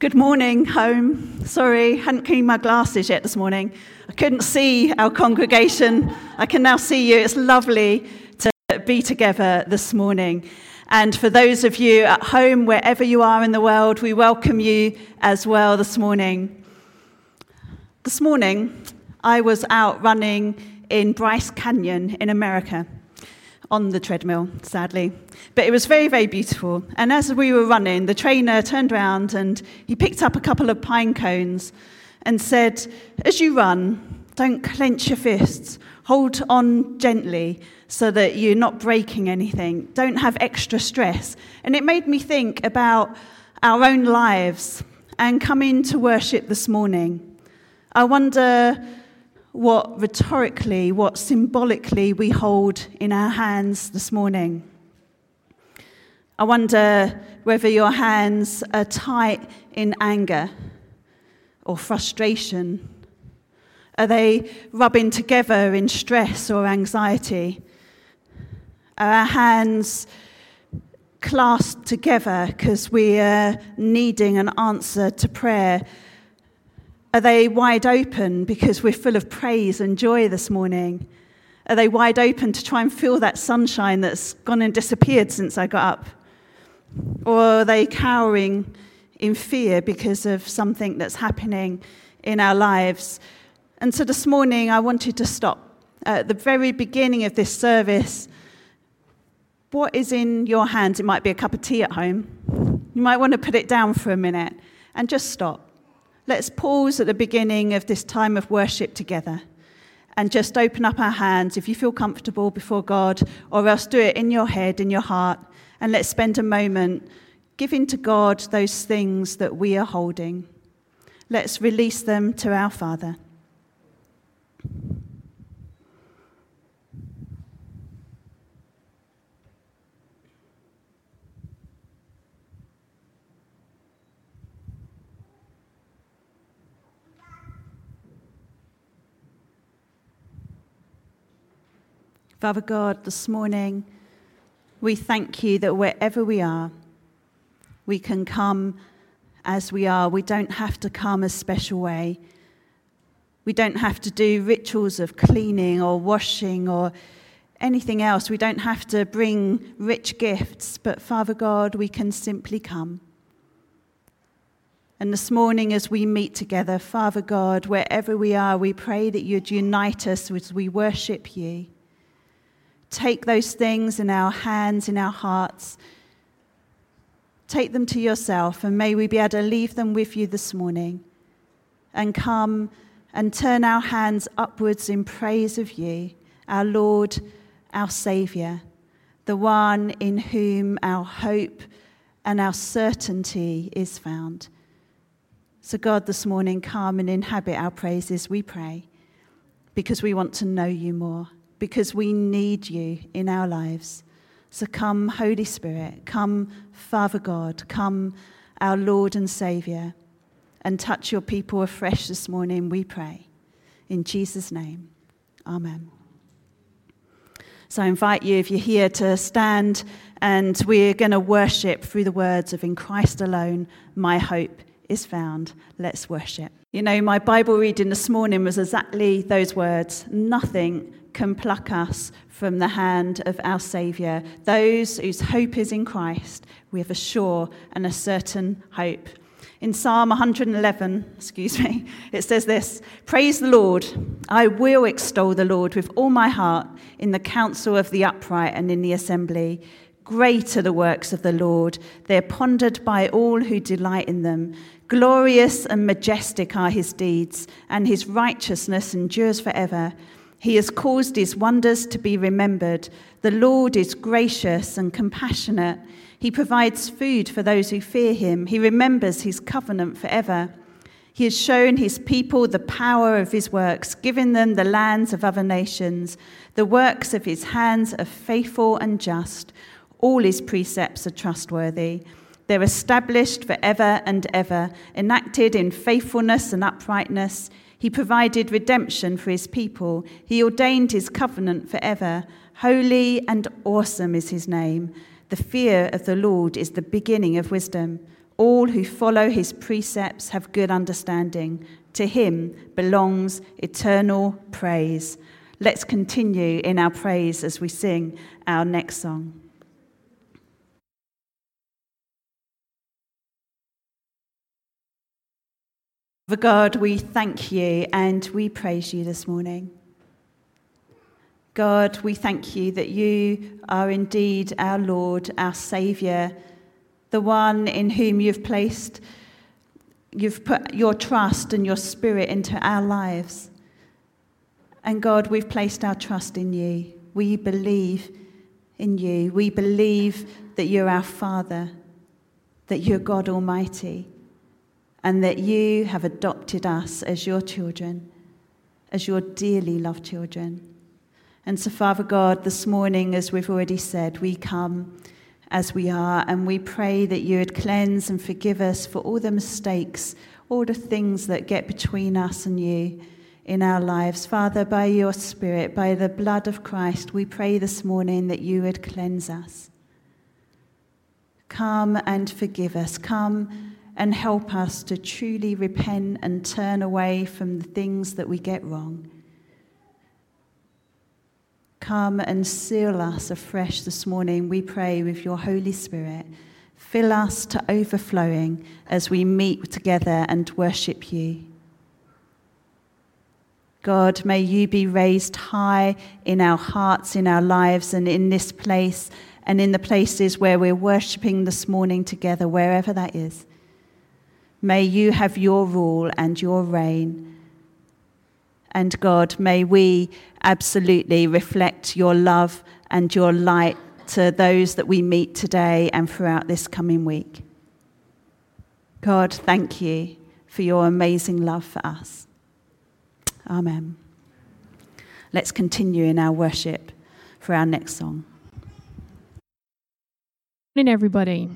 Good morning, home. Sorry, hadn't cleaned my glasses yet this morning. I couldn't see our congregation. I can now see you. It's lovely to be together this morning. And for those of you at home, wherever you are in the world, we welcome you as well this morning. This morning, I was out running in Bryce Canyon in America on the treadmill, sadly. But it was very, very beautiful. And as we were running, the trainer turned around and he picked up a couple of pine cones and said, As you run, don't clench your fists, hold on gently so that you're not breaking anything. Don't have extra stress. And it made me think about our own lives and coming to worship this morning. I wonder what rhetorically, what symbolically we hold in our hands this morning. I wonder whether your hands are tight in anger or frustration. Are they rubbing together in stress or anxiety? Are our hands clasped together because we are needing an answer to prayer are they wide open because we're full of praise and joy this morning? Are they wide open to try and feel that sunshine that's gone and disappeared since I got up? Or are they cowering in fear because of something that's happening in our lives? And so this morning, I wanted to stop at the very beginning of this service. What is in your hands? It might be a cup of tea at home. You might want to put it down for a minute and just stop Let's pause at the beginning of this time of worship together and just open up our hands if you feel comfortable before God, or else do it in your head, in your heart, and let's spend a moment giving to God those things that we are holding. Let's release them to our Father. Father God, this morning, we thank you that wherever we are, we can come as we are. We don't have to come a special way. We don't have to do rituals of cleaning or washing or anything else. We don't have to bring rich gifts, but Father God, we can simply come. And this morning, as we meet together, Father God, wherever we are, we pray that you'd unite us as we worship you take those things in our hands, in our hearts. Take them to yourself, and may we be able to leave them with you this morning and come and turn our hands upwards in praise of you, our Lord, our Saviour, the one in whom our hope and our certainty is found. So, God, this morning, come and inhabit our praises, we pray, because we want to know you more because we need you in our lives. So come, Holy Spirit, come, Father God, come, our Lord and Saviour, and touch your people afresh this morning, we pray. In Jesus' name, Amen. So I invite you, if you're here, to stand and we're going to worship through the words of In Christ alone, my hope is found. Let's worship. You know, my Bible reading this morning was exactly those words nothing can pluck us from the hand of our Saviour. Those whose hope is in Christ, we have a sure and a certain hope. In Psalm 111, excuse me, it says this Praise the Lord. I will extol the Lord with all my heart in the council of the upright and in the assembly. Great are the works of the Lord. They're pondered by all who delight in them. Glorious and majestic are his deeds, and his righteousness endures forever. He has caused his wonders to be remembered. The Lord is gracious and compassionate. He provides food for those who fear him. He remembers his covenant forever. He has shown his people the power of his works, giving them the lands of other nations. The works of his hands are faithful and just. All his precepts are trustworthy. They're established forever and ever, enacted in faithfulness and uprightness. He provided redemption for his people. He ordained his covenant forever. Holy and awesome is his name. The fear of the Lord is the beginning of wisdom. All who follow his precepts have good understanding. To him belongs eternal praise. Let's continue in our praise as we sing our next song. For God, we thank you and we praise you this morning. God, we thank you that you are indeed our Lord, our Saviour the one in whom you've placed, you've put your trust and your spirit into our lives. And God, we've placed our trust in you. We believe in you. We believe that you're our Father, that you're God Almighty, and that you have adopted us as your children, as your dearly loved children. And so, Father God, this morning, as we've already said, we come as we are, and we pray that you would cleanse and forgive us for all the mistakes, all the things that get between us and you in our lives. Father, by your Spirit, by the blood of Christ, we pray this morning that you would cleanse us. Come and forgive us. Come and help us to truly repent and turn away from the things that we get wrong. Come and seal us afresh this morning, we pray, with your Holy Spirit. Fill us to overflowing as we meet together and worship you. God, may you be raised high in our hearts, in our lives, and in this place, and in the places where we're worshipping this morning together, wherever that is. May you have your rule and your reign. And God, may we absolutely reflect your love and your light to those that we meet today and throughout this coming week. God, thank you for your amazing love for us. Amen. Let's continue in our worship for our next song. Good morning, everybody.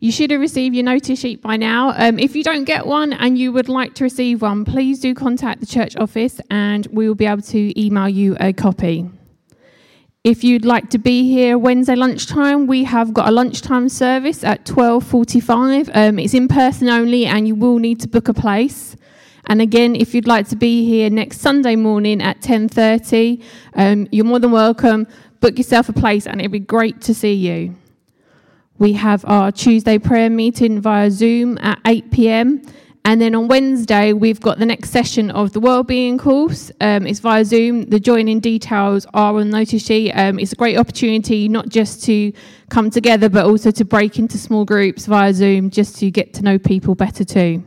You should have received your notice sheet by now. Um, if you don't get one and you would like to receive one, please do contact the church office and we will be able to email you a copy. If you'd like to be here Wednesday lunchtime, we have got a lunchtime service at 12:45. Um, it's in person only, and you will need to book a place. And again, if you'd like to be here next Sunday morning at 10:30, um, you're more than welcome. Book yourself a place, and it'd be great to see you. We have our Tuesday prayer meeting via Zoom at 8 pm. And then on Wednesday, we've got the next session of the Wellbeing course. Um, it's via Zoom. The joining details are on notice sheet. Um, it's a great opportunity not just to come together, but also to break into small groups via Zoom just to get to know people better too.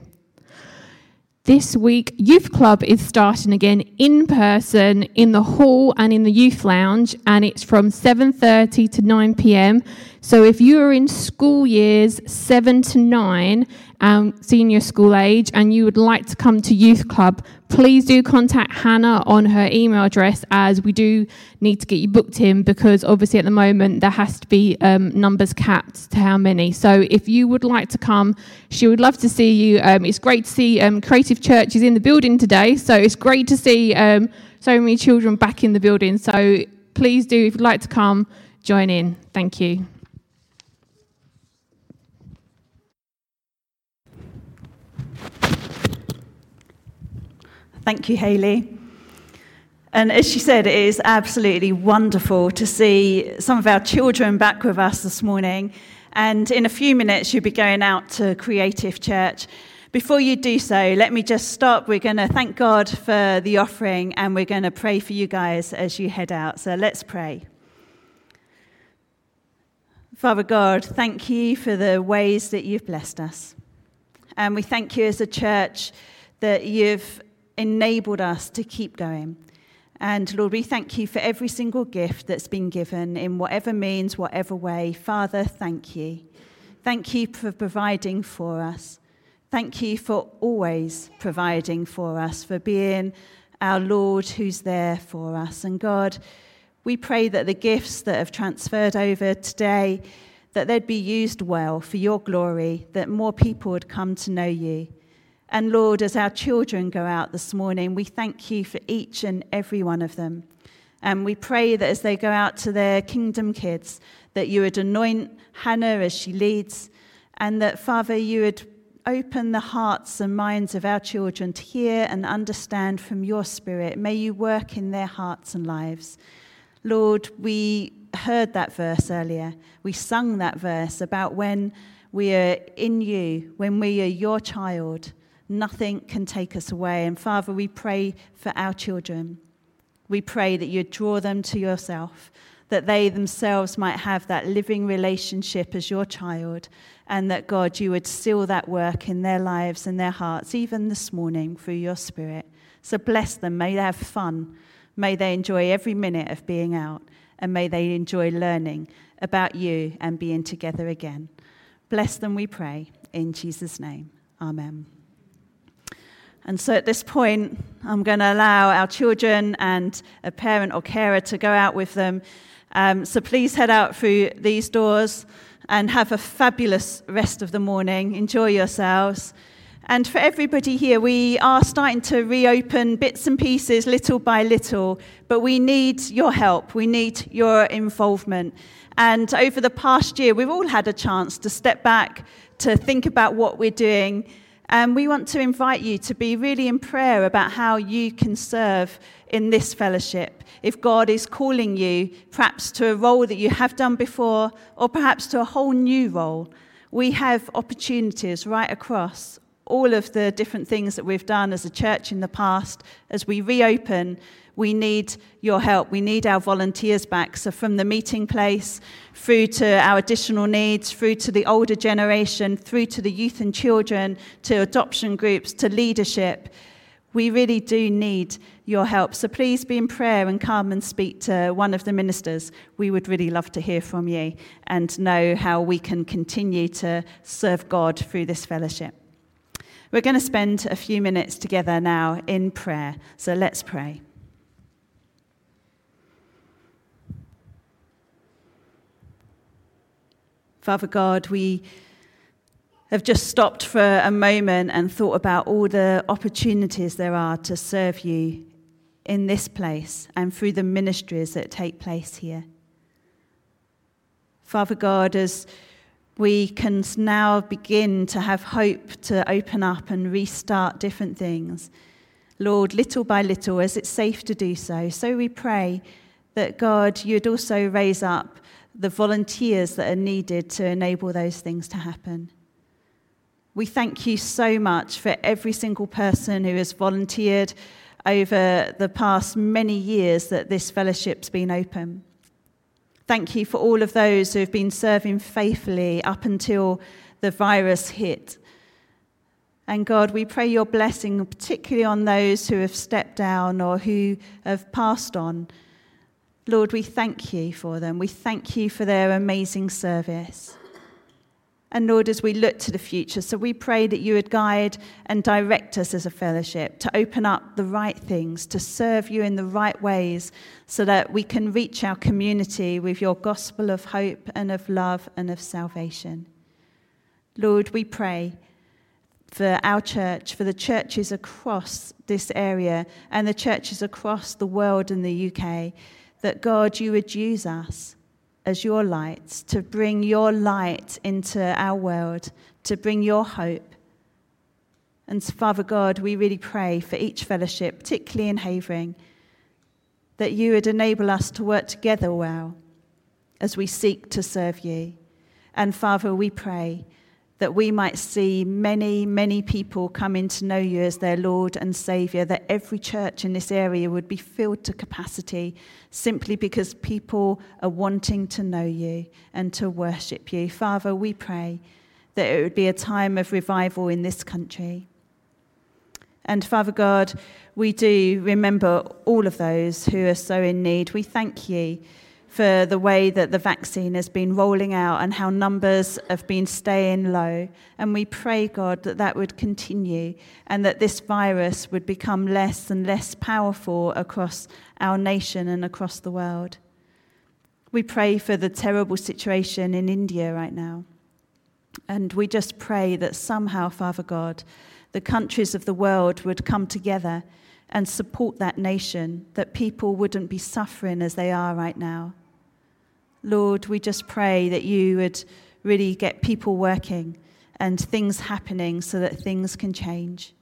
This week, Youth Club is starting again in person in the hall and in the youth lounge, and it's from 7:30 to 9 p.m. So if you are in school years seven to nine, um, senior school age, and you would like to come to Youth Club, please do contact Hannah on her email address as we do need to get you booked in because obviously at the moment there has to be um, numbers capped to how many. So if you would like to come, she would love to see you. Um, it's great to see um, Creative Church is in the building today, so it's great to see um, so many children back in the building. So please do, if you'd like to come, join in. Thank you. Thank you, Haley. And as she said, it is absolutely wonderful to see some of our children back with us this morning. And in a few minutes, you'll be going out to Creative Church. Before you do so, let me just stop. We're going to thank God for the offering and we're going to pray for you guys as you head out. So let's pray. Father God, thank you for the ways that you've blessed us. And we thank you as a church that you've enabled us to keep going. And Lord, we thank you for every single gift that's been given in whatever means, whatever way. Father, thank you. Thank you for providing for us. Thank you for always providing for us, for being our Lord who's there for us. And God, we pray that the gifts that have transferred over today, that they'd be used well for your glory, that more people would come to know you. And Lord, as our children go out this morning, we thank you for each and every one of them. And we pray that as they go out to their kingdom kids, that you would anoint Hannah as she leads, And that, Father, you would open the hearts and minds of our children to hear and understand from your Spirit. May you work in their hearts and lives. Lord, we heard that verse earlier. We sung that verse about when we are in you, when we are your child, nothing can take us away. And Father, we pray for our children. We pray that you draw them to yourself, that they themselves might have that living relationship as your child, and that God, you would seal that work in their lives and their hearts, even this morning through your Spirit. So bless them. May they have fun. May they enjoy every minute of being out, and may they enjoy learning about you and being together again. Bless them, we pray, in Jesus' name. Amen. And so at this point, I'm going to allow our children and a parent or carer to go out with them. Um, so please head out through these doors and have a fabulous rest of the morning. Enjoy yourselves. And for everybody here, we are starting to reopen bits and pieces little by little, but we need your help. We need your involvement. And over the past year, we've all had a chance to step back, to think about what we're doing. And we want to invite you to be really in prayer about how you can serve in this fellowship. If God is calling you, perhaps to a role that you have done before, or perhaps to a whole new role, we have opportunities right across all of the different things that we've done as a church in the past as we reopen we need your help. We need our volunteers back. So, from the meeting place through to our additional needs, through to the older generation, through to the youth and children, to adoption groups, to leadership, we really do need your help. So, please be in prayer and come and speak to one of the ministers. We would really love to hear from you and know how we can continue to serve God through this fellowship. We're going to spend a few minutes together now in prayer. So, let's pray. Father God, we have just stopped for a moment and thought about all the opportunities there are to serve you in this place and through the ministries that take place here. Father God, as we can now begin to have hope to open up and restart different things, Lord, little by little, as it's safe to do so, so we pray that God, you'd also raise up the volunteers that are needed to enable those things to happen. We thank you so much for every single person who has volunteered over the past many years that this fellowship's been open. Thank you for all of those who have been serving faithfully up until the virus hit. And God, we pray your blessing, particularly on those who have stepped down or who have passed on Lord, we thank you for them. We thank you for their amazing service. And Lord, as we look to the future, so we pray that you would guide and direct us as a fellowship to open up the right things, to serve you in the right ways, so that we can reach our community with your gospel of hope and of love and of salvation. Lord, we pray for our church, for the churches across this area and the churches across the world in the UK that God, you would use us as your lights to bring your light into our world, to bring your hope. And Father God, we really pray for each fellowship, particularly in Havering, that you would enable us to work together well as we seek to serve you. And Father, we pray that we might see many, many people coming to know you as their Lord and Saviour, that every church in this area would be filled to capacity simply because people are wanting to know you and to worship you. Father, we pray that it would be a time of revival in this country. And Father God, we do remember all of those who are so in need. We thank you for the way that the vaccine has been rolling out and how numbers have been staying low. And we pray, God, that that would continue and that this virus would become less and less powerful across our nation and across the world. We pray for the terrible situation in India right now. And we just pray that somehow, Father God, the countries of the world would come together and support that nation, that people wouldn't be suffering as they are right now. Lord, we just pray that you would really get people working and things happening so that things can change.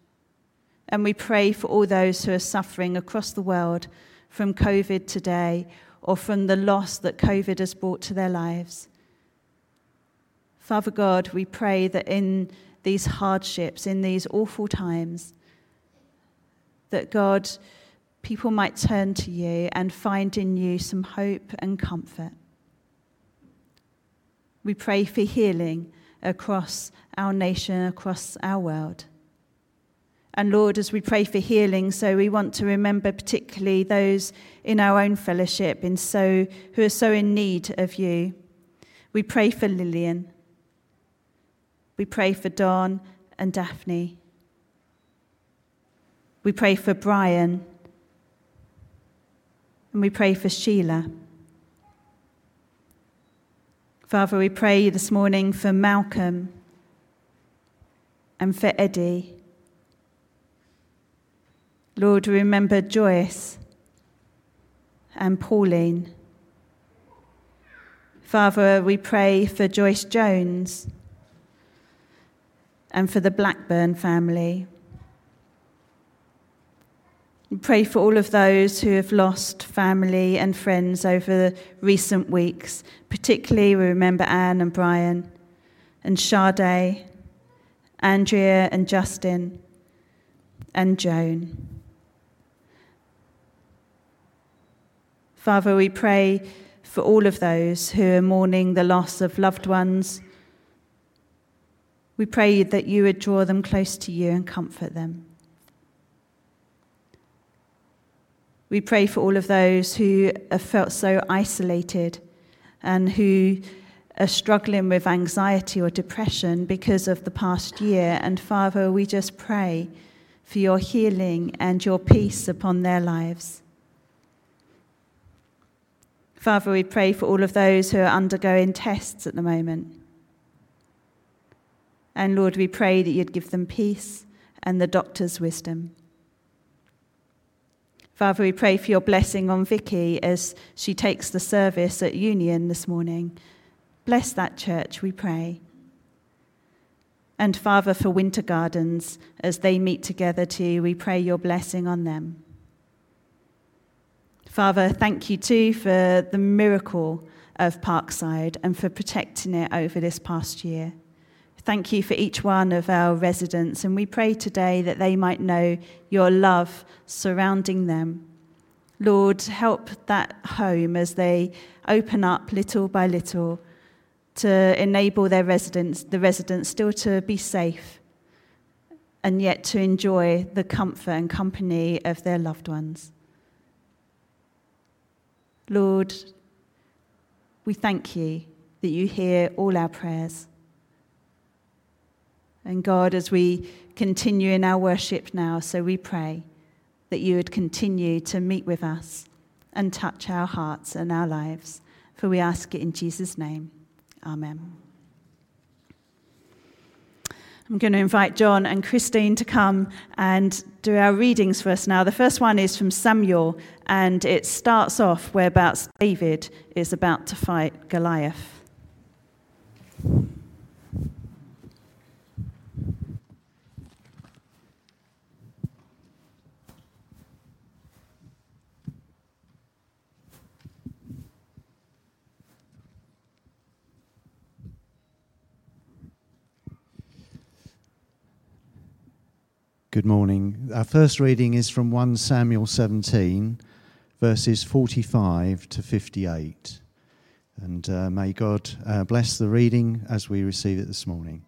And we pray for all those who are suffering across the world from COVID today or from the loss that COVID has brought to their lives. Father God, we pray that in these hardships, in these awful times, that God, people might turn to you and find in you some hope and comfort. We pray for healing across our nation, across our world. And Lord, as we pray for healing, so we want to remember particularly those in our own fellowship in so, who are so in need of you. We pray for Lillian. We pray for Dawn and Daphne. We pray for Brian. And we pray for Sheila. Father, we pray this morning for Malcolm and for Eddie. Lord, remember Joyce and Pauline. Father, we pray for Joyce Jones and for the Blackburn family. We pray for all of those who have lost family and friends over recent weeks. Particularly, we remember Anne and Brian, and Sade, Andrea and Justin, and Joan. Father, we pray for all of those who are mourning the loss of loved ones. We pray that you would draw them close to you and comfort them. We pray for all of those who have felt so isolated and who are struggling with anxiety or depression because of the past year. And Father, we just pray for your healing and your peace upon their lives. Father, we pray for all of those who are undergoing tests at the moment. And Lord, we pray that you'd give them peace and the doctor's wisdom. Father, we pray for your blessing on Vicky as she takes the service at Union this morning. Bless that church, we pray. And Father, for Winter Gardens, as they meet together too, we pray your blessing on them. Father, thank you too for the miracle of Parkside and for protecting it over this past year. Thank you for each one of our residents, and we pray today that they might know your love surrounding them. Lord, help that home as they open up little by little to enable their residents, the residents still to be safe and yet to enjoy the comfort and company of their loved ones. Lord, we thank you that you hear all our prayers. And God, as we continue in our worship now, so we pray that you would continue to meet with us and touch our hearts and our lives. For we ask it in Jesus' name. Amen. I'm going to invite John and Christine to come and do our readings for us now. The first one is from Samuel, and it starts off whereabouts David is about to fight Goliath. Good morning. Our first reading is from 1 Samuel 17, verses 45 to 58. And uh, may God uh, bless the reading as we receive it this morning.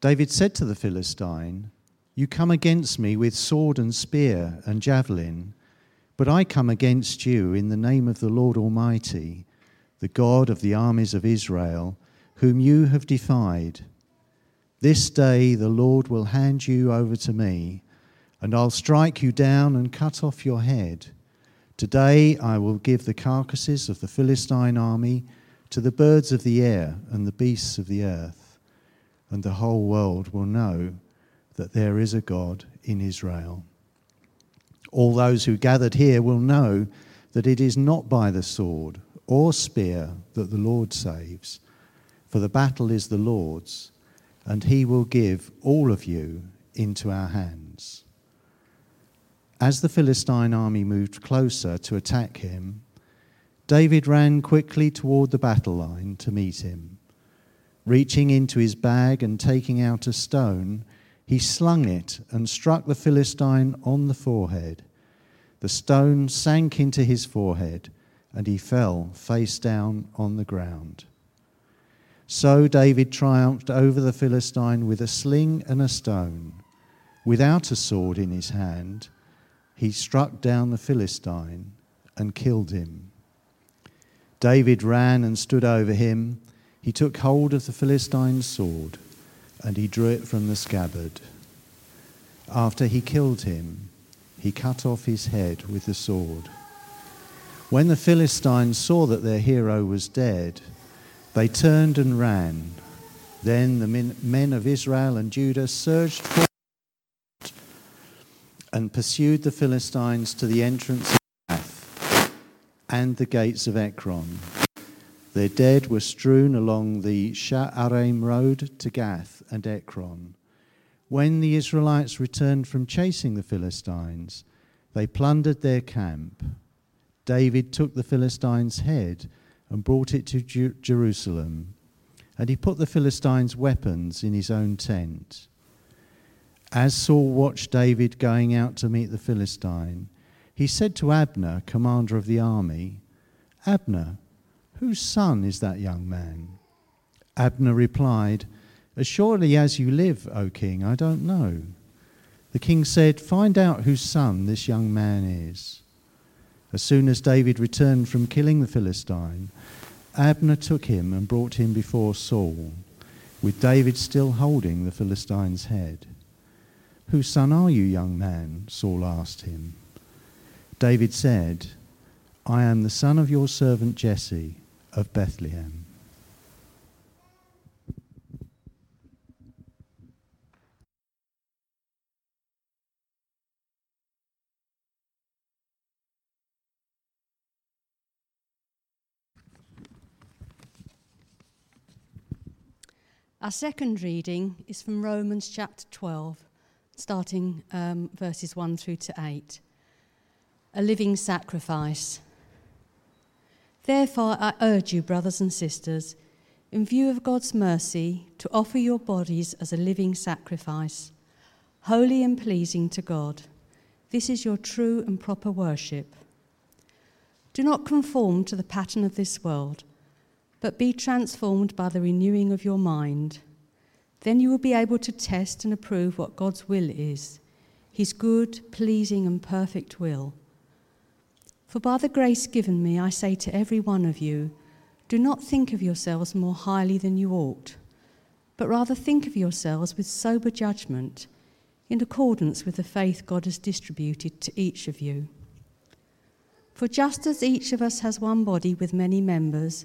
David said to the Philistine, You come against me with sword and spear and javelin, but I come against you in the name of the Lord Almighty, the God of the armies of Israel, whom you have defied. This day the Lord will hand you over to me, and I'll strike you down and cut off your head. Today I will give the carcasses of the Philistine army to the birds of the air and the beasts of the earth, and the whole world will know that there is a God in Israel. All those who gathered here will know that it is not by the sword or spear that the Lord saves for the battle is the Lord's, and he will give all of you into our hands. As the Philistine army moved closer to attack him, David ran quickly toward the battle line to meet him. Reaching into his bag and taking out a stone, he slung it and struck the Philistine on the forehead. The stone sank into his forehead, and he fell face down on the ground. So David triumphed over the Philistine with a sling and a stone. Without a sword in his hand, he struck down the Philistine and killed him. David ran and stood over him. He took hold of the Philistine's sword and he drew it from the scabbard. After he killed him, he cut off his head with the sword. When the Philistines saw that their hero was dead, they turned and ran. Then the men of Israel and Judah surged forward and pursued the Philistines to the entrance of Gath and the gates of Ekron. Their dead were strewn along the Sha'araim road to Gath and Ekron. When the Israelites returned from chasing the Philistines, they plundered their camp. David took the Philistines' head and brought it to Jer- Jerusalem. And he put the Philistines' weapons in his own tent. As Saul watched David going out to meet the Philistine, he said to Abner, commander of the army, Abner, whose son is that young man? Abner replied, As surely as you live, O king, I don't know. The king said, Find out whose son this young man is. As soon as David returned from killing the Philistine, Abner took him and brought him before Saul, with David still holding the Philistine's head. Whose son are you, young man? Saul asked him. David said, I am the son of your servant Jesse of Bethlehem. Our second reading is from Romans chapter 12, starting um, verses 1 through to 8. A living sacrifice. Therefore, I urge you, brothers and sisters, in view of God's mercy, to offer your bodies as a living sacrifice, holy and pleasing to God. This is your true and proper worship. Do not conform to the pattern of this world but be transformed by the renewing of your mind. Then you will be able to test and approve what God's will is, his good, pleasing, and perfect will. For by the grace given me, I say to every one of you, do not think of yourselves more highly than you ought, but rather think of yourselves with sober judgment, in accordance with the faith God has distributed to each of you. For just as each of us has one body with many members,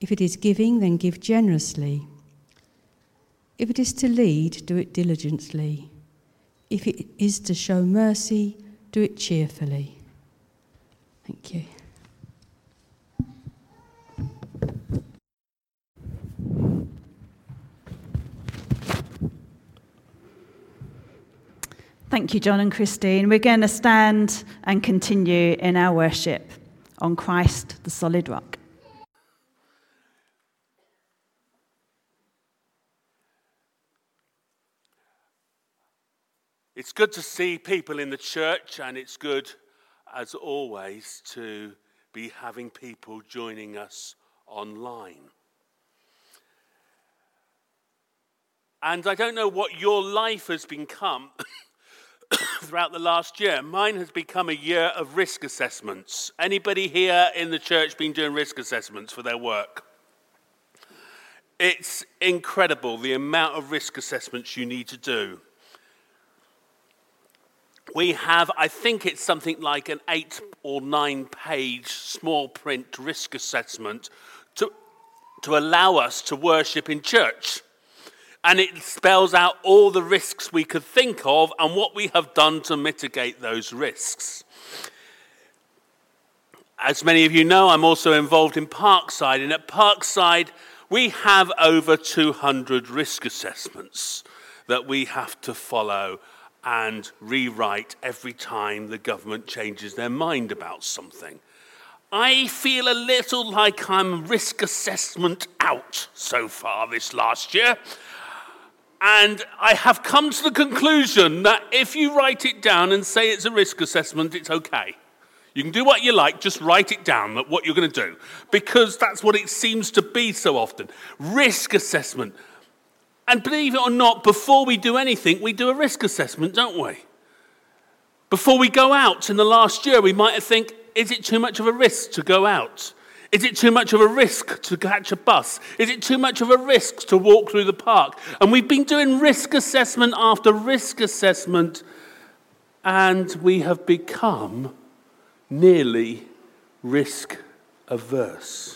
If it is giving, then give generously. If it is to lead, do it diligently. If it is to show mercy, do it cheerfully. Thank you. Thank you, John and Christine. We're going to stand and continue in our worship on Christ, the solid rock. It's good to see people in the church, and it's good, as always, to be having people joining us online. And I don't know what your life has become throughout the last year. Mine has become a year of risk assessments. Anybody here in the church been doing risk assessments for their work? It's incredible the amount of risk assessments you need to do. We have, I think it's something like an eight or nine page small print risk assessment to, to allow us to worship in church. And it spells out all the risks we could think of and what we have done to mitigate those risks. As many of you know, I'm also involved in Parkside, and at Parkside, we have over 200 risk assessments that we have to follow and rewrite every time the government changes their mind about something. I feel a little like I'm risk assessment out so far this last year. And I have come to the conclusion that if you write it down and say it's a risk assessment, it's okay. You can do what you like, just write it down, that what you're going to do, because that's what it seems to be so often. Risk assessment. And believe it or not, before we do anything, we do a risk assessment, don't we? Before we go out in the last year, we might think, is it too much of a risk to go out? Is it too much of a risk to catch a bus? Is it too much of a risk to walk through the park? And we've been doing risk assessment after risk assessment, and we have become nearly risk averse.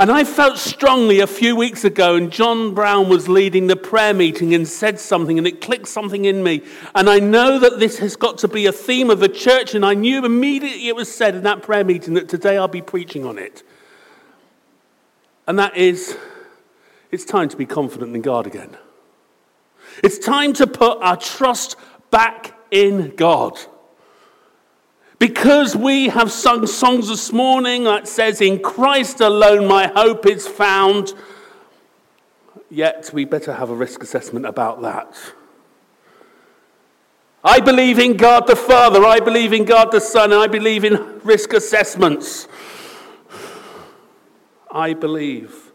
And I felt strongly a few weeks ago, and John Brown was leading the prayer meeting and said something, and it clicked something in me. And I know that this has got to be a theme of the church, and I knew immediately it was said in that prayer meeting that today I'll be preaching on it. And that is, it's time to be confident in God again. It's time to put our trust back in God. Because we have sung songs this morning that says, In Christ alone my hope is found, yet we better have a risk assessment about that. I believe in God the Father, I believe in God the Son, I believe in risk assessments. I believe.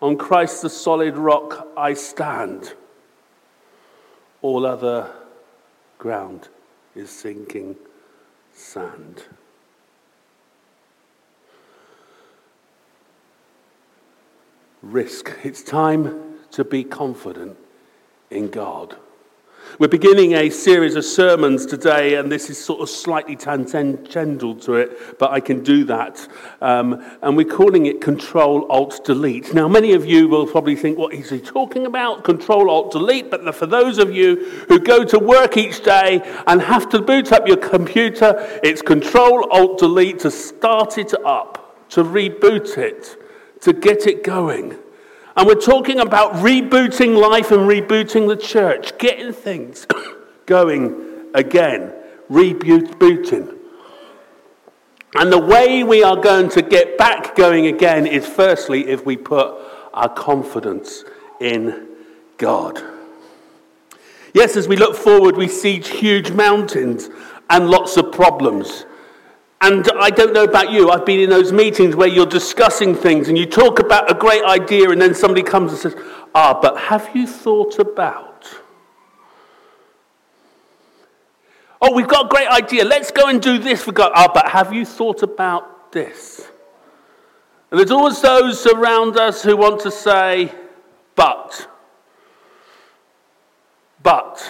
On Christ the solid rock I stand. All other ground is sinking sand. Risk. It's time to be confident in God. We're beginning a series of sermons today, and this is sort of slightly tangential to it, but I can do that. Um, and we're calling it Control Alt Delete. Now, many of you will probably think, what is he talking about? Control Alt Delete. But for those of you who go to work each day and have to boot up your computer, it's Control Alt Delete to start it up, to reboot it, to get it going. And we're talking about rebooting life and rebooting the church, getting things going again, rebooting. And the way we are going to get back going again is firstly if we put our confidence in God. Yes, as we look forward, we see huge mountains and lots of problems. And I don't know about you, I've been in those meetings where you're discussing things and you talk about a great idea, and then somebody comes and says, Ah, but have you thought about? Oh, we've got a great idea. Let's go and do this. We got, ah, but have you thought about this? And there's always those around us who want to say, but, but.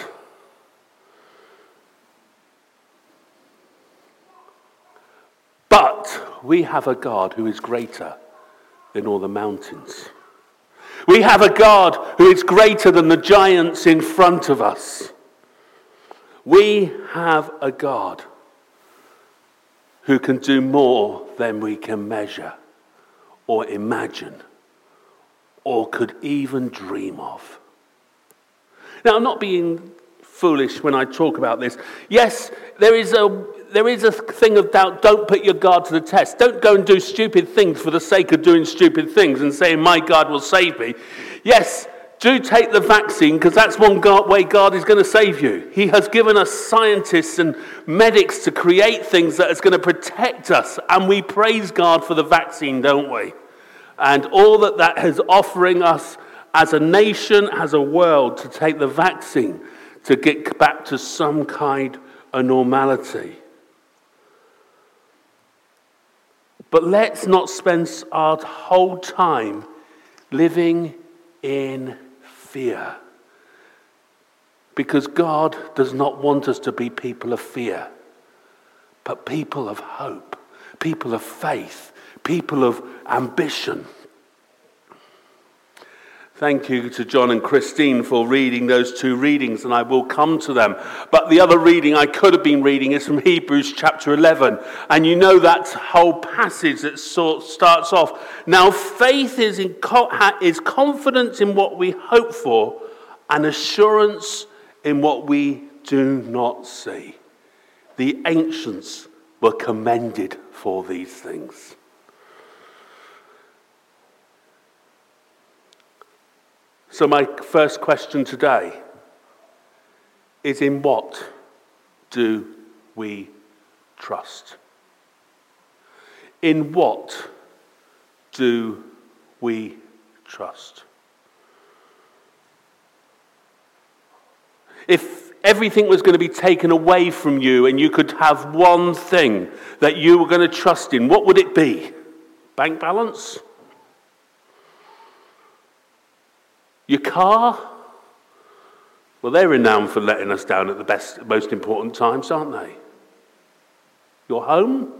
But we have a God who is greater than all the mountains. We have a God who is greater than the giants in front of us. We have a God who can do more than we can measure or imagine or could even dream of. Now, I'm not being foolish when I talk about this. Yes, there is a there is a thing of doubt. Don't put your God to the test. Don't go and do stupid things for the sake of doing stupid things and saying, My God will save me. Yes, do take the vaccine because that's one God, way God is going to save you. He has given us scientists and medics to create things that is going to protect us. And we praise God for the vaccine, don't we? And all that that is offering us as a nation, as a world, to take the vaccine to get back to some kind of normality. But let's not spend our whole time living in fear. Because God does not want us to be people of fear, but people of hope, people of faith, people of ambition. Thank you to John and Christine for reading those two readings, and I will come to them. But the other reading I could have been reading is from Hebrews chapter 11. And you know that whole passage that sort starts off. Now, faith is, in, is confidence in what we hope for and assurance in what we do not see. The ancients were commended for these things. So, my first question today is in what do we trust? In what do we trust? If everything was going to be taken away from you and you could have one thing that you were going to trust in, what would it be? Bank balance? Your car? Well, they're renowned for letting us down at the best, most important times, aren't they? Your home?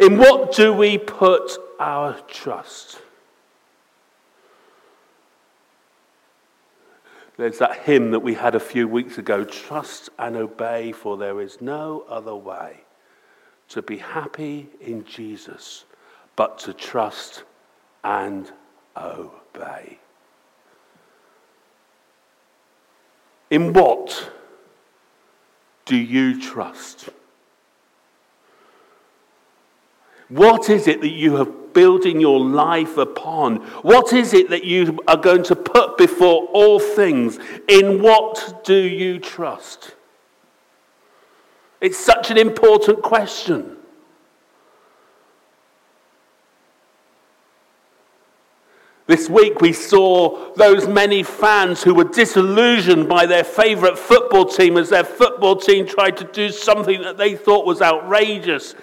In what do we put our trust? There's that hymn that we had a few weeks ago Trust and obey, for there is no other way to be happy in Jesus but to trust and obey. In what do you trust? What is it that you have building your life upon? What is it that you are going to put before all things? In what do you trust? It's such an important question. This week we saw those many fans who were disillusioned by their favourite football team as their football team tried to do something that they thought was outrageous.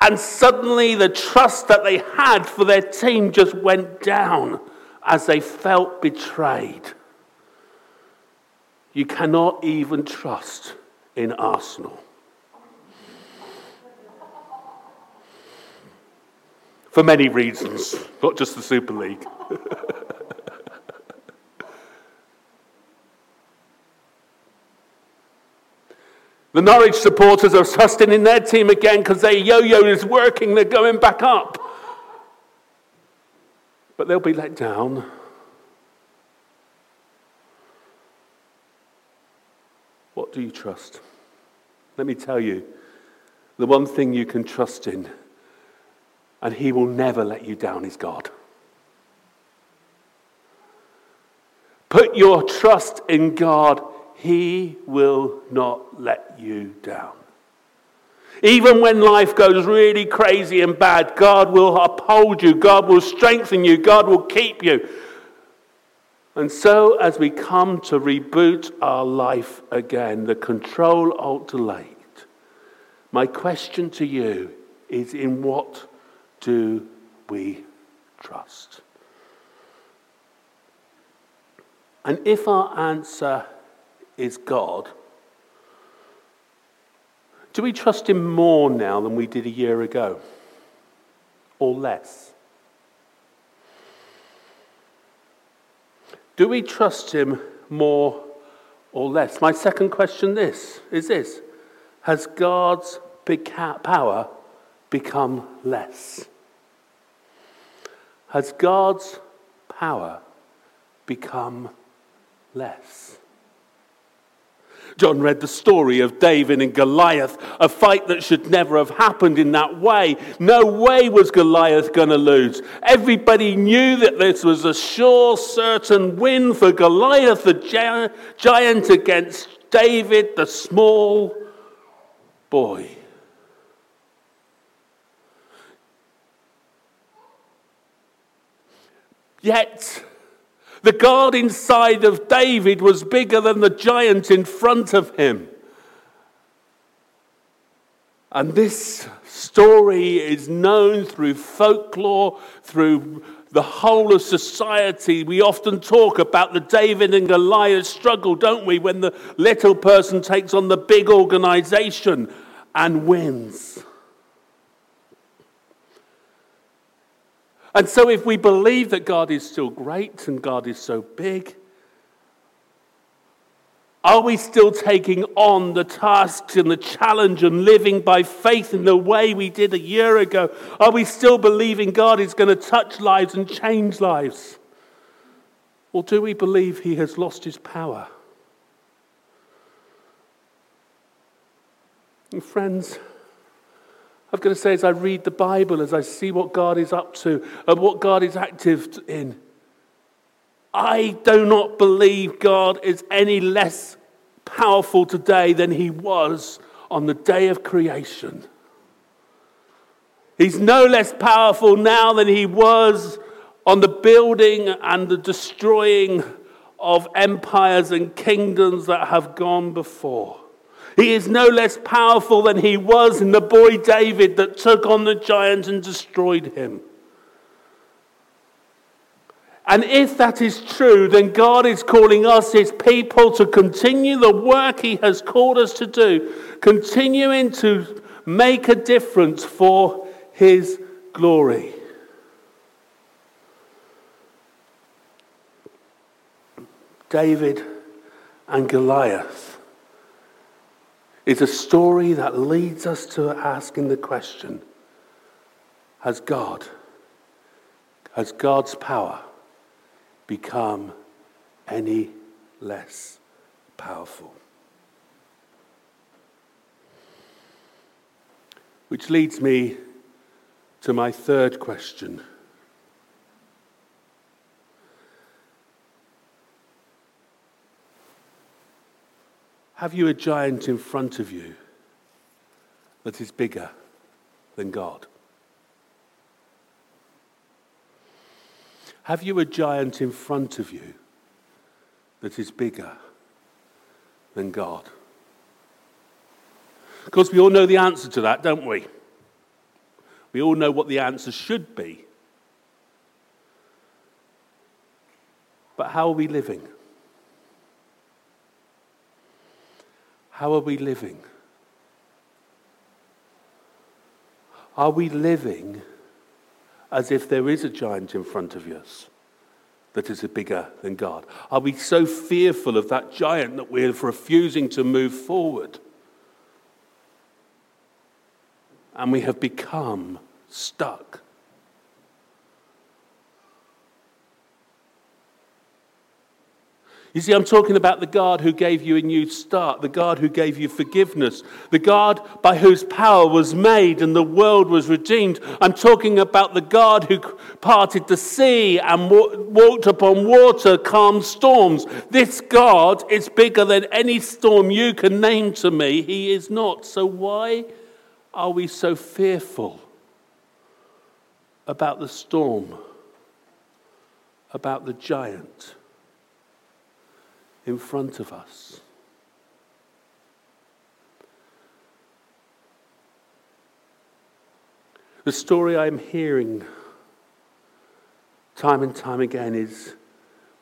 And suddenly the trust that they had for their team just went down as they felt betrayed. You cannot even trust in Arsenal. For many reasons, not just the Super League. the Norwich supporters are trusting in their team again because their yo yo is working, they're going back up. But they'll be let down. What do you trust? Let me tell you the one thing you can trust in and He will never let you down, is God. Put your trust in God, He will not let you down. Even when life goes really crazy and bad, God will uphold you, God will strengthen you, God will keep you. And so, as we come to reboot our life again, the control alt delete, my question to you is in what do we trust? And if our answer is God, do we trust Him more now than we did a year ago? Or less? Do we trust Him more or less? My second question this is this Has God's big power become less? Has God's power become less? John read the story of David and Goliath, a fight that should never have happened in that way. No way was Goliath going to lose. Everybody knew that this was a sure, certain win for Goliath, the giant, against David, the small boy. Yet, the God inside of David was bigger than the giant in front of him. And this story is known through folklore, through the whole of society. We often talk about the David and Goliath struggle, don't we? When the little person takes on the big organization and wins. And so, if we believe that God is still great and God is so big, are we still taking on the tasks and the challenge and living by faith in the way we did a year ago? Are we still believing God is going to touch lives and change lives? Or do we believe he has lost his power? And friends, I've got to say, as I read the Bible, as I see what God is up to and what God is active in, I do not believe God is any less powerful today than he was on the day of creation. He's no less powerful now than he was on the building and the destroying of empires and kingdoms that have gone before. He is no less powerful than he was in the boy David that took on the giant and destroyed him. And if that is true, then God is calling us, his people, to continue the work he has called us to do, continuing to make a difference for his glory. David and Goliath is a story that leads us to asking the question Has God, has God's power become any less powerful. Which leads me to my third question. Have you a giant in front of you that is bigger than God? Have you a giant in front of you that is bigger than God? Of course, we all know the answer to that, don't we? We all know what the answer should be. But how are we living? How are we living? Are we living as if there is a giant in front of us that is bigger than God? Are we so fearful of that giant that we're refusing to move forward? And we have become stuck You see, I'm talking about the God who gave you a new start, the God who gave you forgiveness, the God by whose power was made and the world was redeemed. I'm talking about the God who parted the sea and walked upon water, calmed storms. This God is bigger than any storm you can name to me. He is not. So why are we so fearful about the storm, about the giant? In front of us. The story I'm hearing time and time again is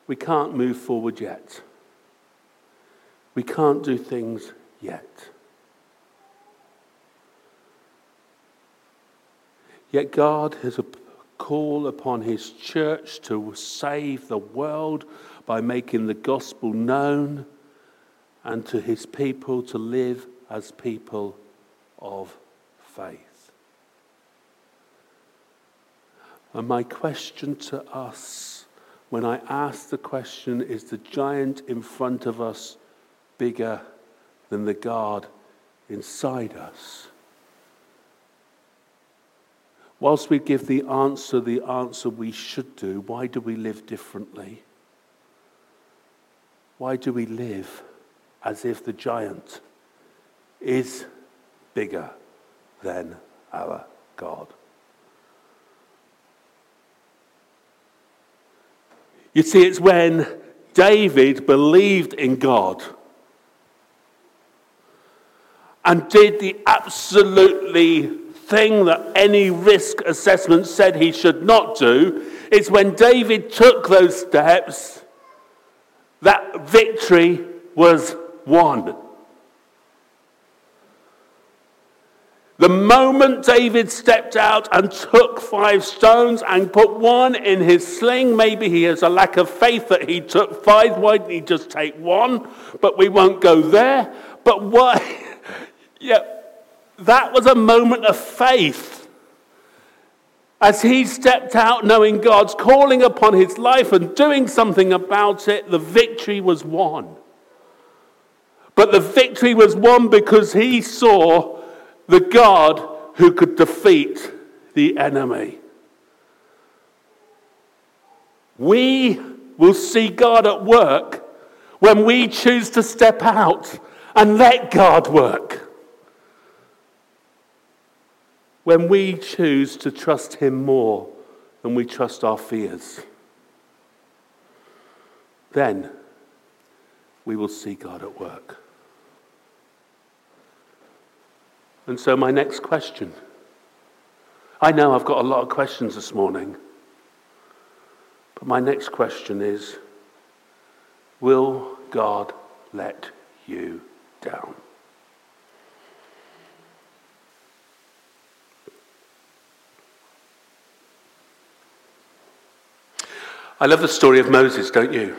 we can't move forward yet. We can't do things yet. Yet God has a call upon His church to save the world by making the gospel known and to his people to live as people of faith. And my question to us, when I ask the question, is the giant in front of us bigger than the God inside us? Whilst we give the answer, the answer we should do, why do we live differently? Why do we live as if the giant is bigger than our God? You see, it's when David believed in God and did the absolutely thing that any risk assessment said he should not do. It's when David took those steps that victory was won. The moment David stepped out and took five stones and put one in his sling, maybe he has a lack of faith that he took five. Why didn't he just take one? But we won't go there. But why? yeah, that was a moment of faith. As he stepped out, knowing God's calling upon his life and doing something about it, the victory was won. But the victory was won because he saw the God who could defeat the enemy. We will see God at work when we choose to step out and let God work. When we choose to trust Him more than we trust our fears, then we will see God at work. And so, my next question I know I've got a lot of questions this morning, but my next question is Will God let you down? I love the story of Moses, don't you?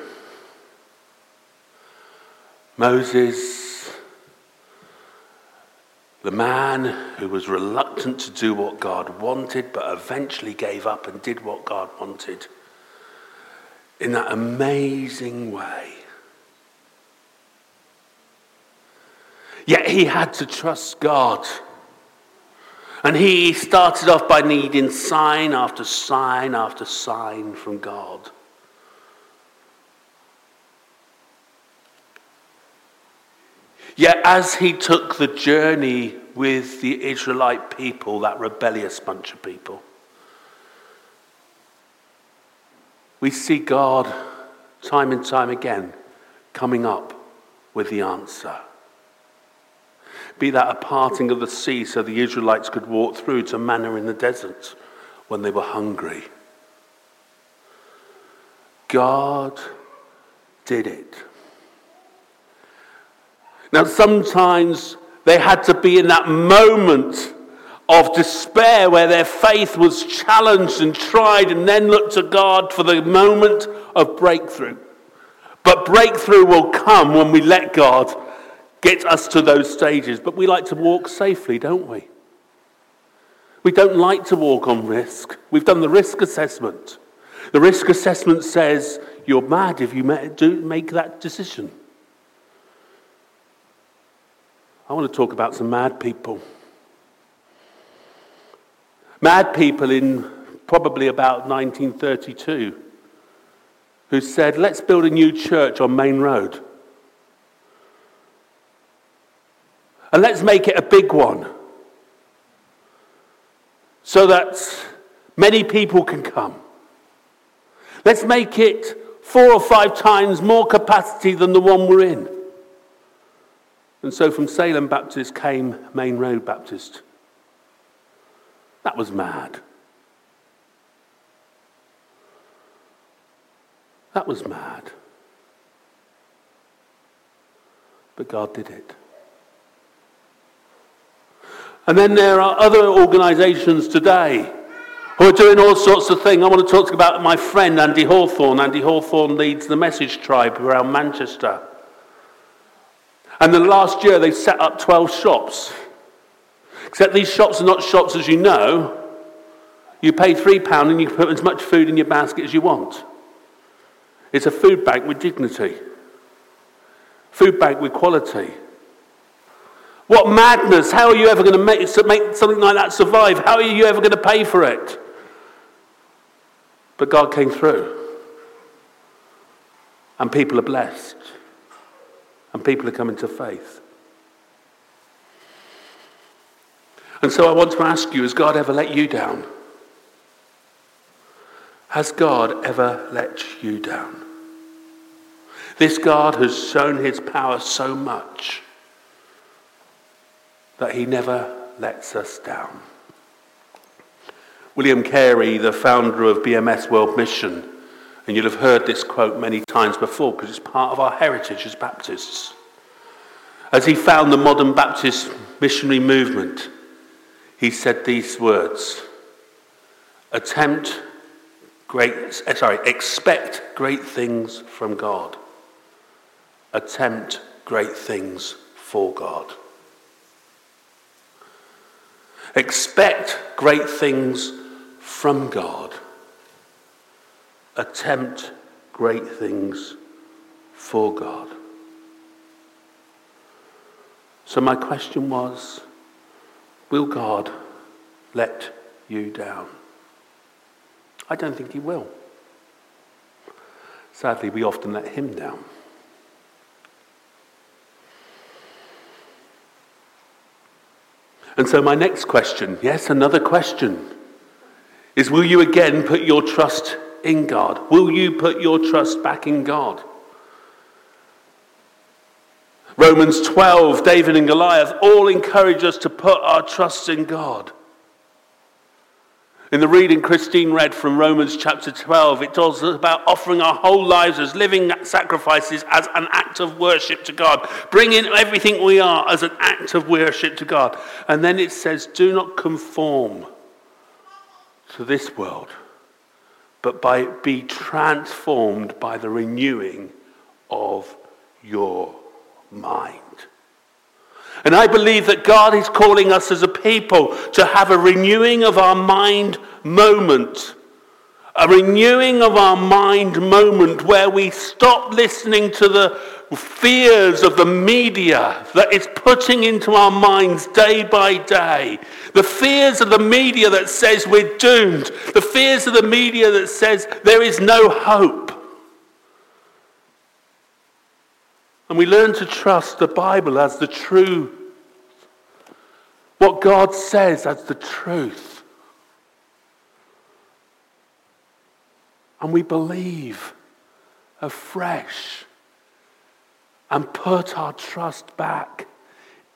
Moses the man who was reluctant to do what God wanted, but eventually gave up and did what God wanted in that amazing way. Yet he had to trust God. And he started off by needing sign after sign after sign from God. Yet, as he took the journey with the Israelite people, that rebellious bunch of people, we see God time and time again coming up with the answer. Be that a parting of the sea so the Israelites could walk through to manna in the desert when they were hungry. God did it. Now, sometimes they had to be in that moment of despair where their faith was challenged and tried, and then look to God for the moment of breakthrough. But breakthrough will come when we let God get us to those stages. But we like to walk safely, don't we? We don't like to walk on risk. We've done the risk assessment. The risk assessment says you're mad if you make that decision. I want to talk about some mad people. Mad people in probably about 1932 who said, let's build a new church on Main Road. And let's make it a big one so that many people can come. Let's make it four or five times more capacity than the one we're in. And so from Salem Baptist came Main Road Baptist. That was mad. That was mad. But God did it. And then there are other organizations today who are doing all sorts of things. I want to talk about my friend Andy Hawthorne. Andy Hawthorne leads the Message Tribe around Manchester. And the last year they set up 12 shops. Except these shops are not shops as you know. You pay £3 and you can put as much food in your basket as you want. It's a food bank with dignity, food bank with quality. What madness! How are you ever going to make, make something like that survive? How are you ever going to pay for it? But God came through, and people are blessed and people are coming to faith. And so I want to ask you has God ever let you down? Has God ever let you down? This God has shown his power so much. That he never lets us down. William Carey, the founder of BMS World Mission, and you'll have heard this quote many times before because it's part of our heritage as Baptists. As he found the modern Baptist missionary movement, he said these words Attempt great, eh, sorry, expect great things from God. Attempt great things for God. Expect great things from God. Attempt great things for God. So, my question was Will God let you down? I don't think He will. Sadly, we often let Him down. And so, my next question yes, another question is Will you again put your trust in God? Will you put your trust back in God? Romans 12, David and Goliath all encourage us to put our trust in God. In the reading Christine read from Romans chapter 12, it talks about offering our whole lives as living sacrifices as an act of worship to God. Bringing everything we are as an act of worship to God. And then it says, Do not conform to this world, but by, be transformed by the renewing of your mind. And I believe that God is calling us as a people to have a renewing of our mind moment. A renewing of our mind moment where we stop listening to the fears of the media that is putting into our minds day by day. The fears of the media that says we're doomed. The fears of the media that says there is no hope. And we learn to trust the Bible as the true, what God says as the truth. And we believe afresh and put our trust back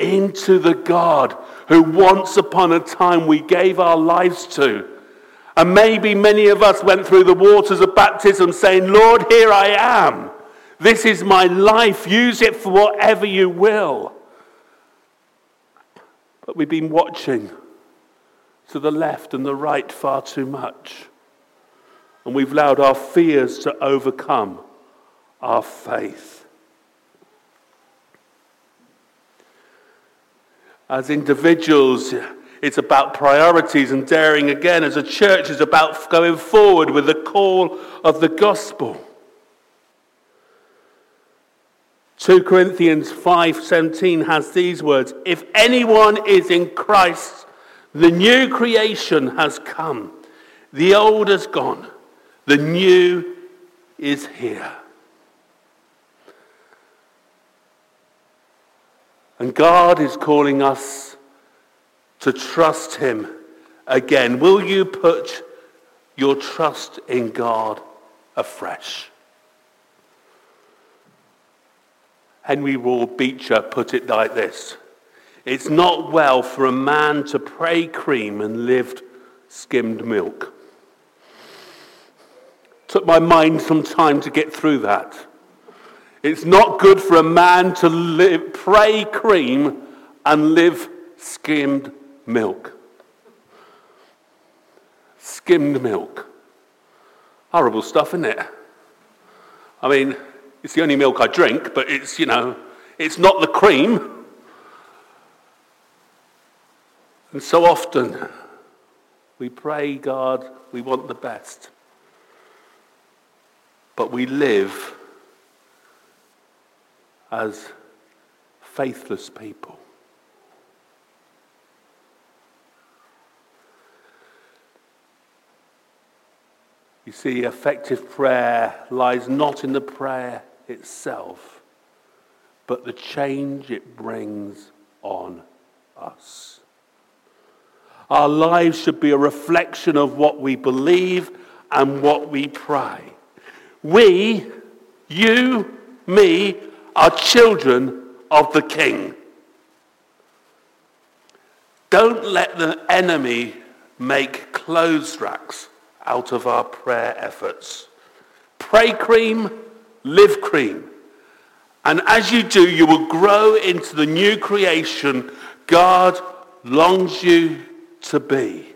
into the God who once upon a time we gave our lives to. And maybe many of us went through the waters of baptism saying, Lord, here I am. This is my life. Use it for whatever you will. But we've been watching to the left and the right far too much. And we've allowed our fears to overcome our faith. As individuals, it's about priorities and daring again. As a church, it's about going forward with the call of the gospel. 2 Corinthians 5:17 has these words, if anyone is in Christ, the new creation has come. The old is gone. The new is here. And God is calling us to trust him again. Will you put your trust in God afresh? Henry Ward Beecher put it like this It's not well for a man to pray cream and live skimmed milk. Took my mind some time to get through that. It's not good for a man to live, pray cream and live skimmed milk. Skimmed milk. Horrible stuff, isn't it? I mean, it's the only milk I drink, but it's, you know, it's not the cream. And so often we pray, God, we want the best. But we live as faithless people. You see, effective prayer lies not in the prayer itself, but the change it brings on us. Our lives should be a reflection of what we believe and what we pray. We, you, me, are children of the King. Don't let the enemy make clothes racks out of our prayer efforts. Pray cream, live cream. And as you do, you will grow into the new creation God longs you to be.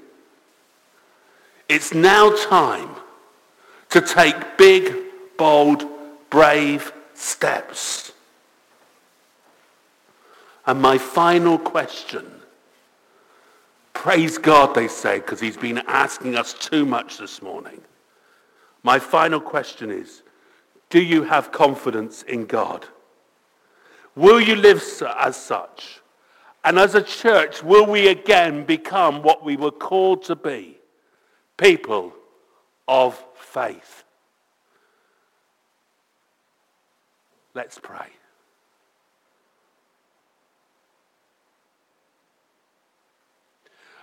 It's now time to take big, bold, brave steps. And my final question praise God, they say, because he's been asking us too much this morning. My final question is do you have confidence in God? Will you live as such? And as a church, will we again become what we were called to be? People of faith. Let's pray.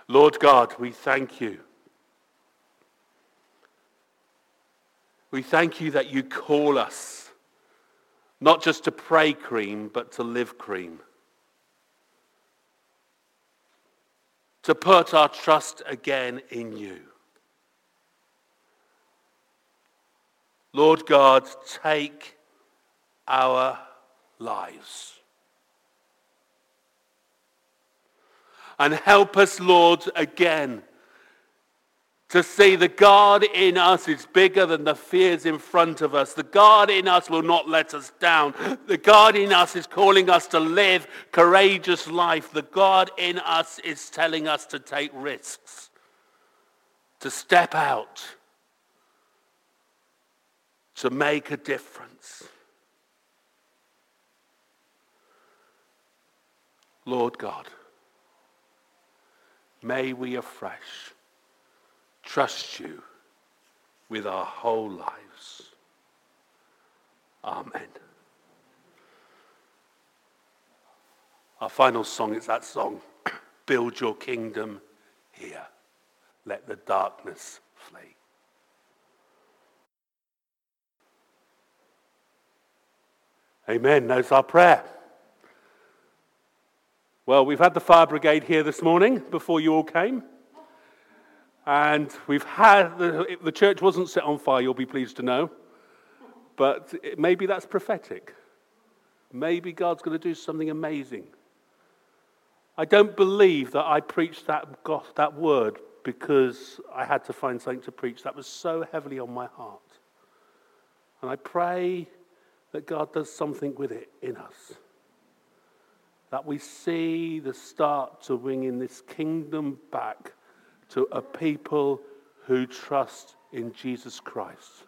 Lord God, we thank you. We thank you that you call us not just to pray cream, but to live cream. To put our trust again in you. Lord God, take our lives. And help us, Lord, again to see the God in us is bigger than the fears in front of us. The God in us will not let us down. The God in us is calling us to live courageous life. The God in us is telling us to take risks, to step out, to make a difference. Lord God, may we afresh trust you with our whole lives. Amen. Our final song is that song, Build Your Kingdom Here. Let the darkness flee. Amen. That's our prayer. Well, we've had the fire brigade here this morning before you all came. And we've had, the, the church wasn't set on fire, you'll be pleased to know. But it, maybe that's prophetic. Maybe God's going to do something amazing. I don't believe that I preached that, that word because I had to find something to preach. That was so heavily on my heart. And I pray that God does something with it in us. That we see the start to bringing this kingdom back to a people who trust in Jesus Christ.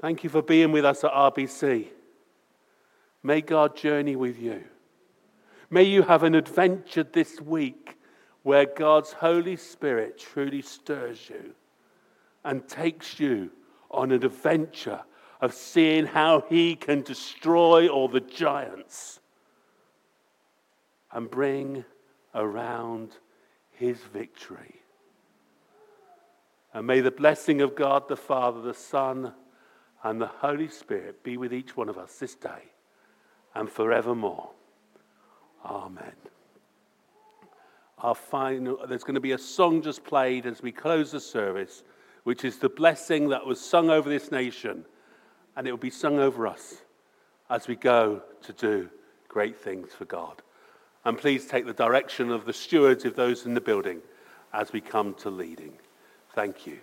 Thank you for being with us at RBC. May God journey with you. May you have an adventure this week where God's Holy Spirit truly stirs you and takes you on an adventure of seeing how He can destroy all the giants and bring around his victory. And may the blessing of God the Father, the Son, and the Holy Spirit be with each one of us this day and forevermore. Amen. Our final, there's going to be a song just played as we close the service, which is the blessing that was sung over this nation, and it will be sung over us as we go to do great things for God. And please take the direction of the stewards of those in the building as we come to leading. Thank you.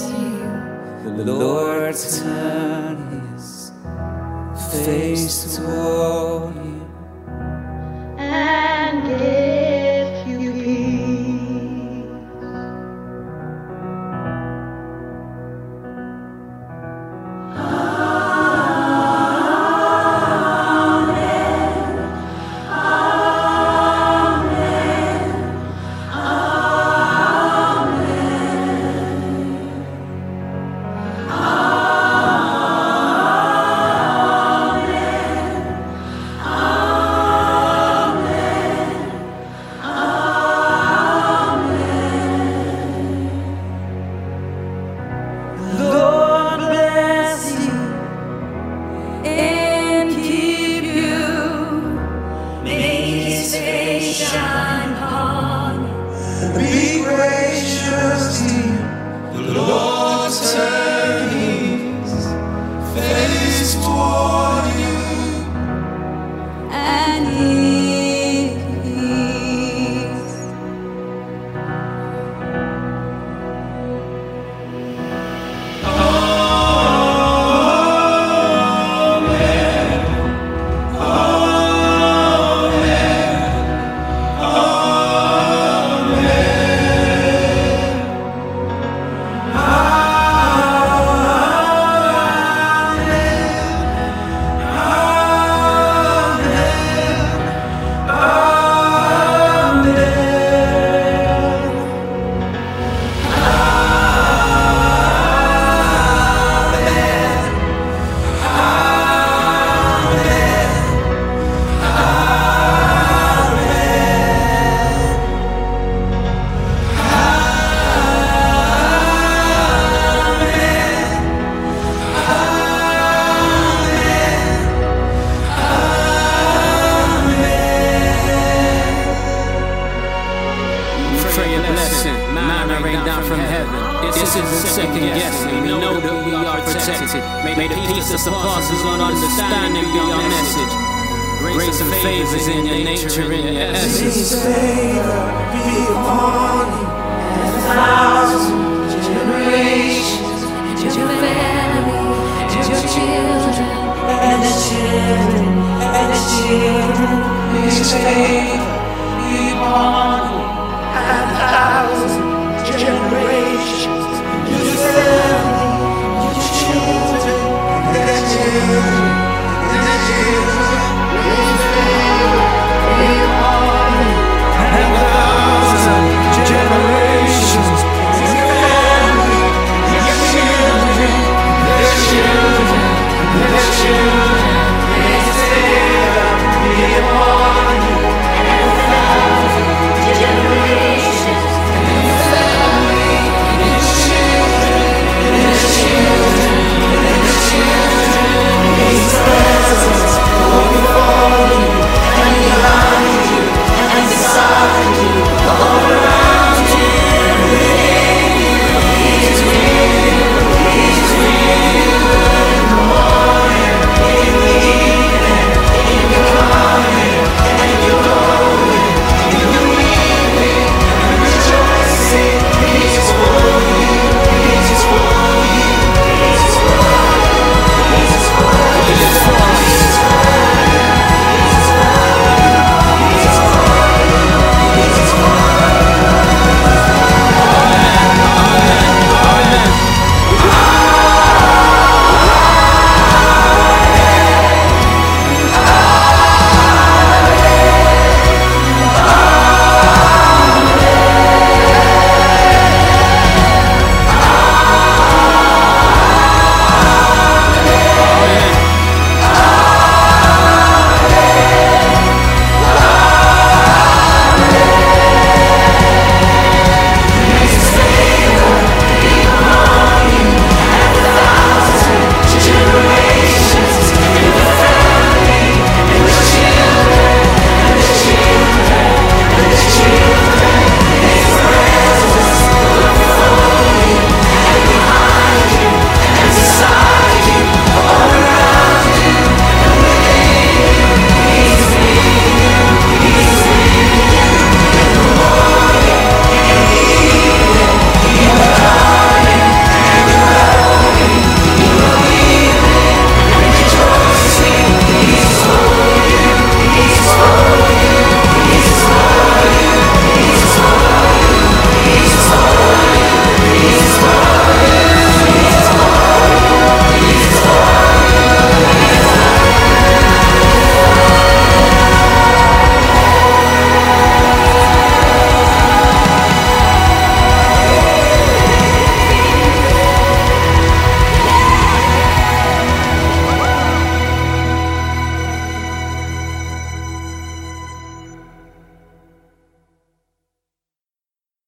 The Lord turned his face toward you.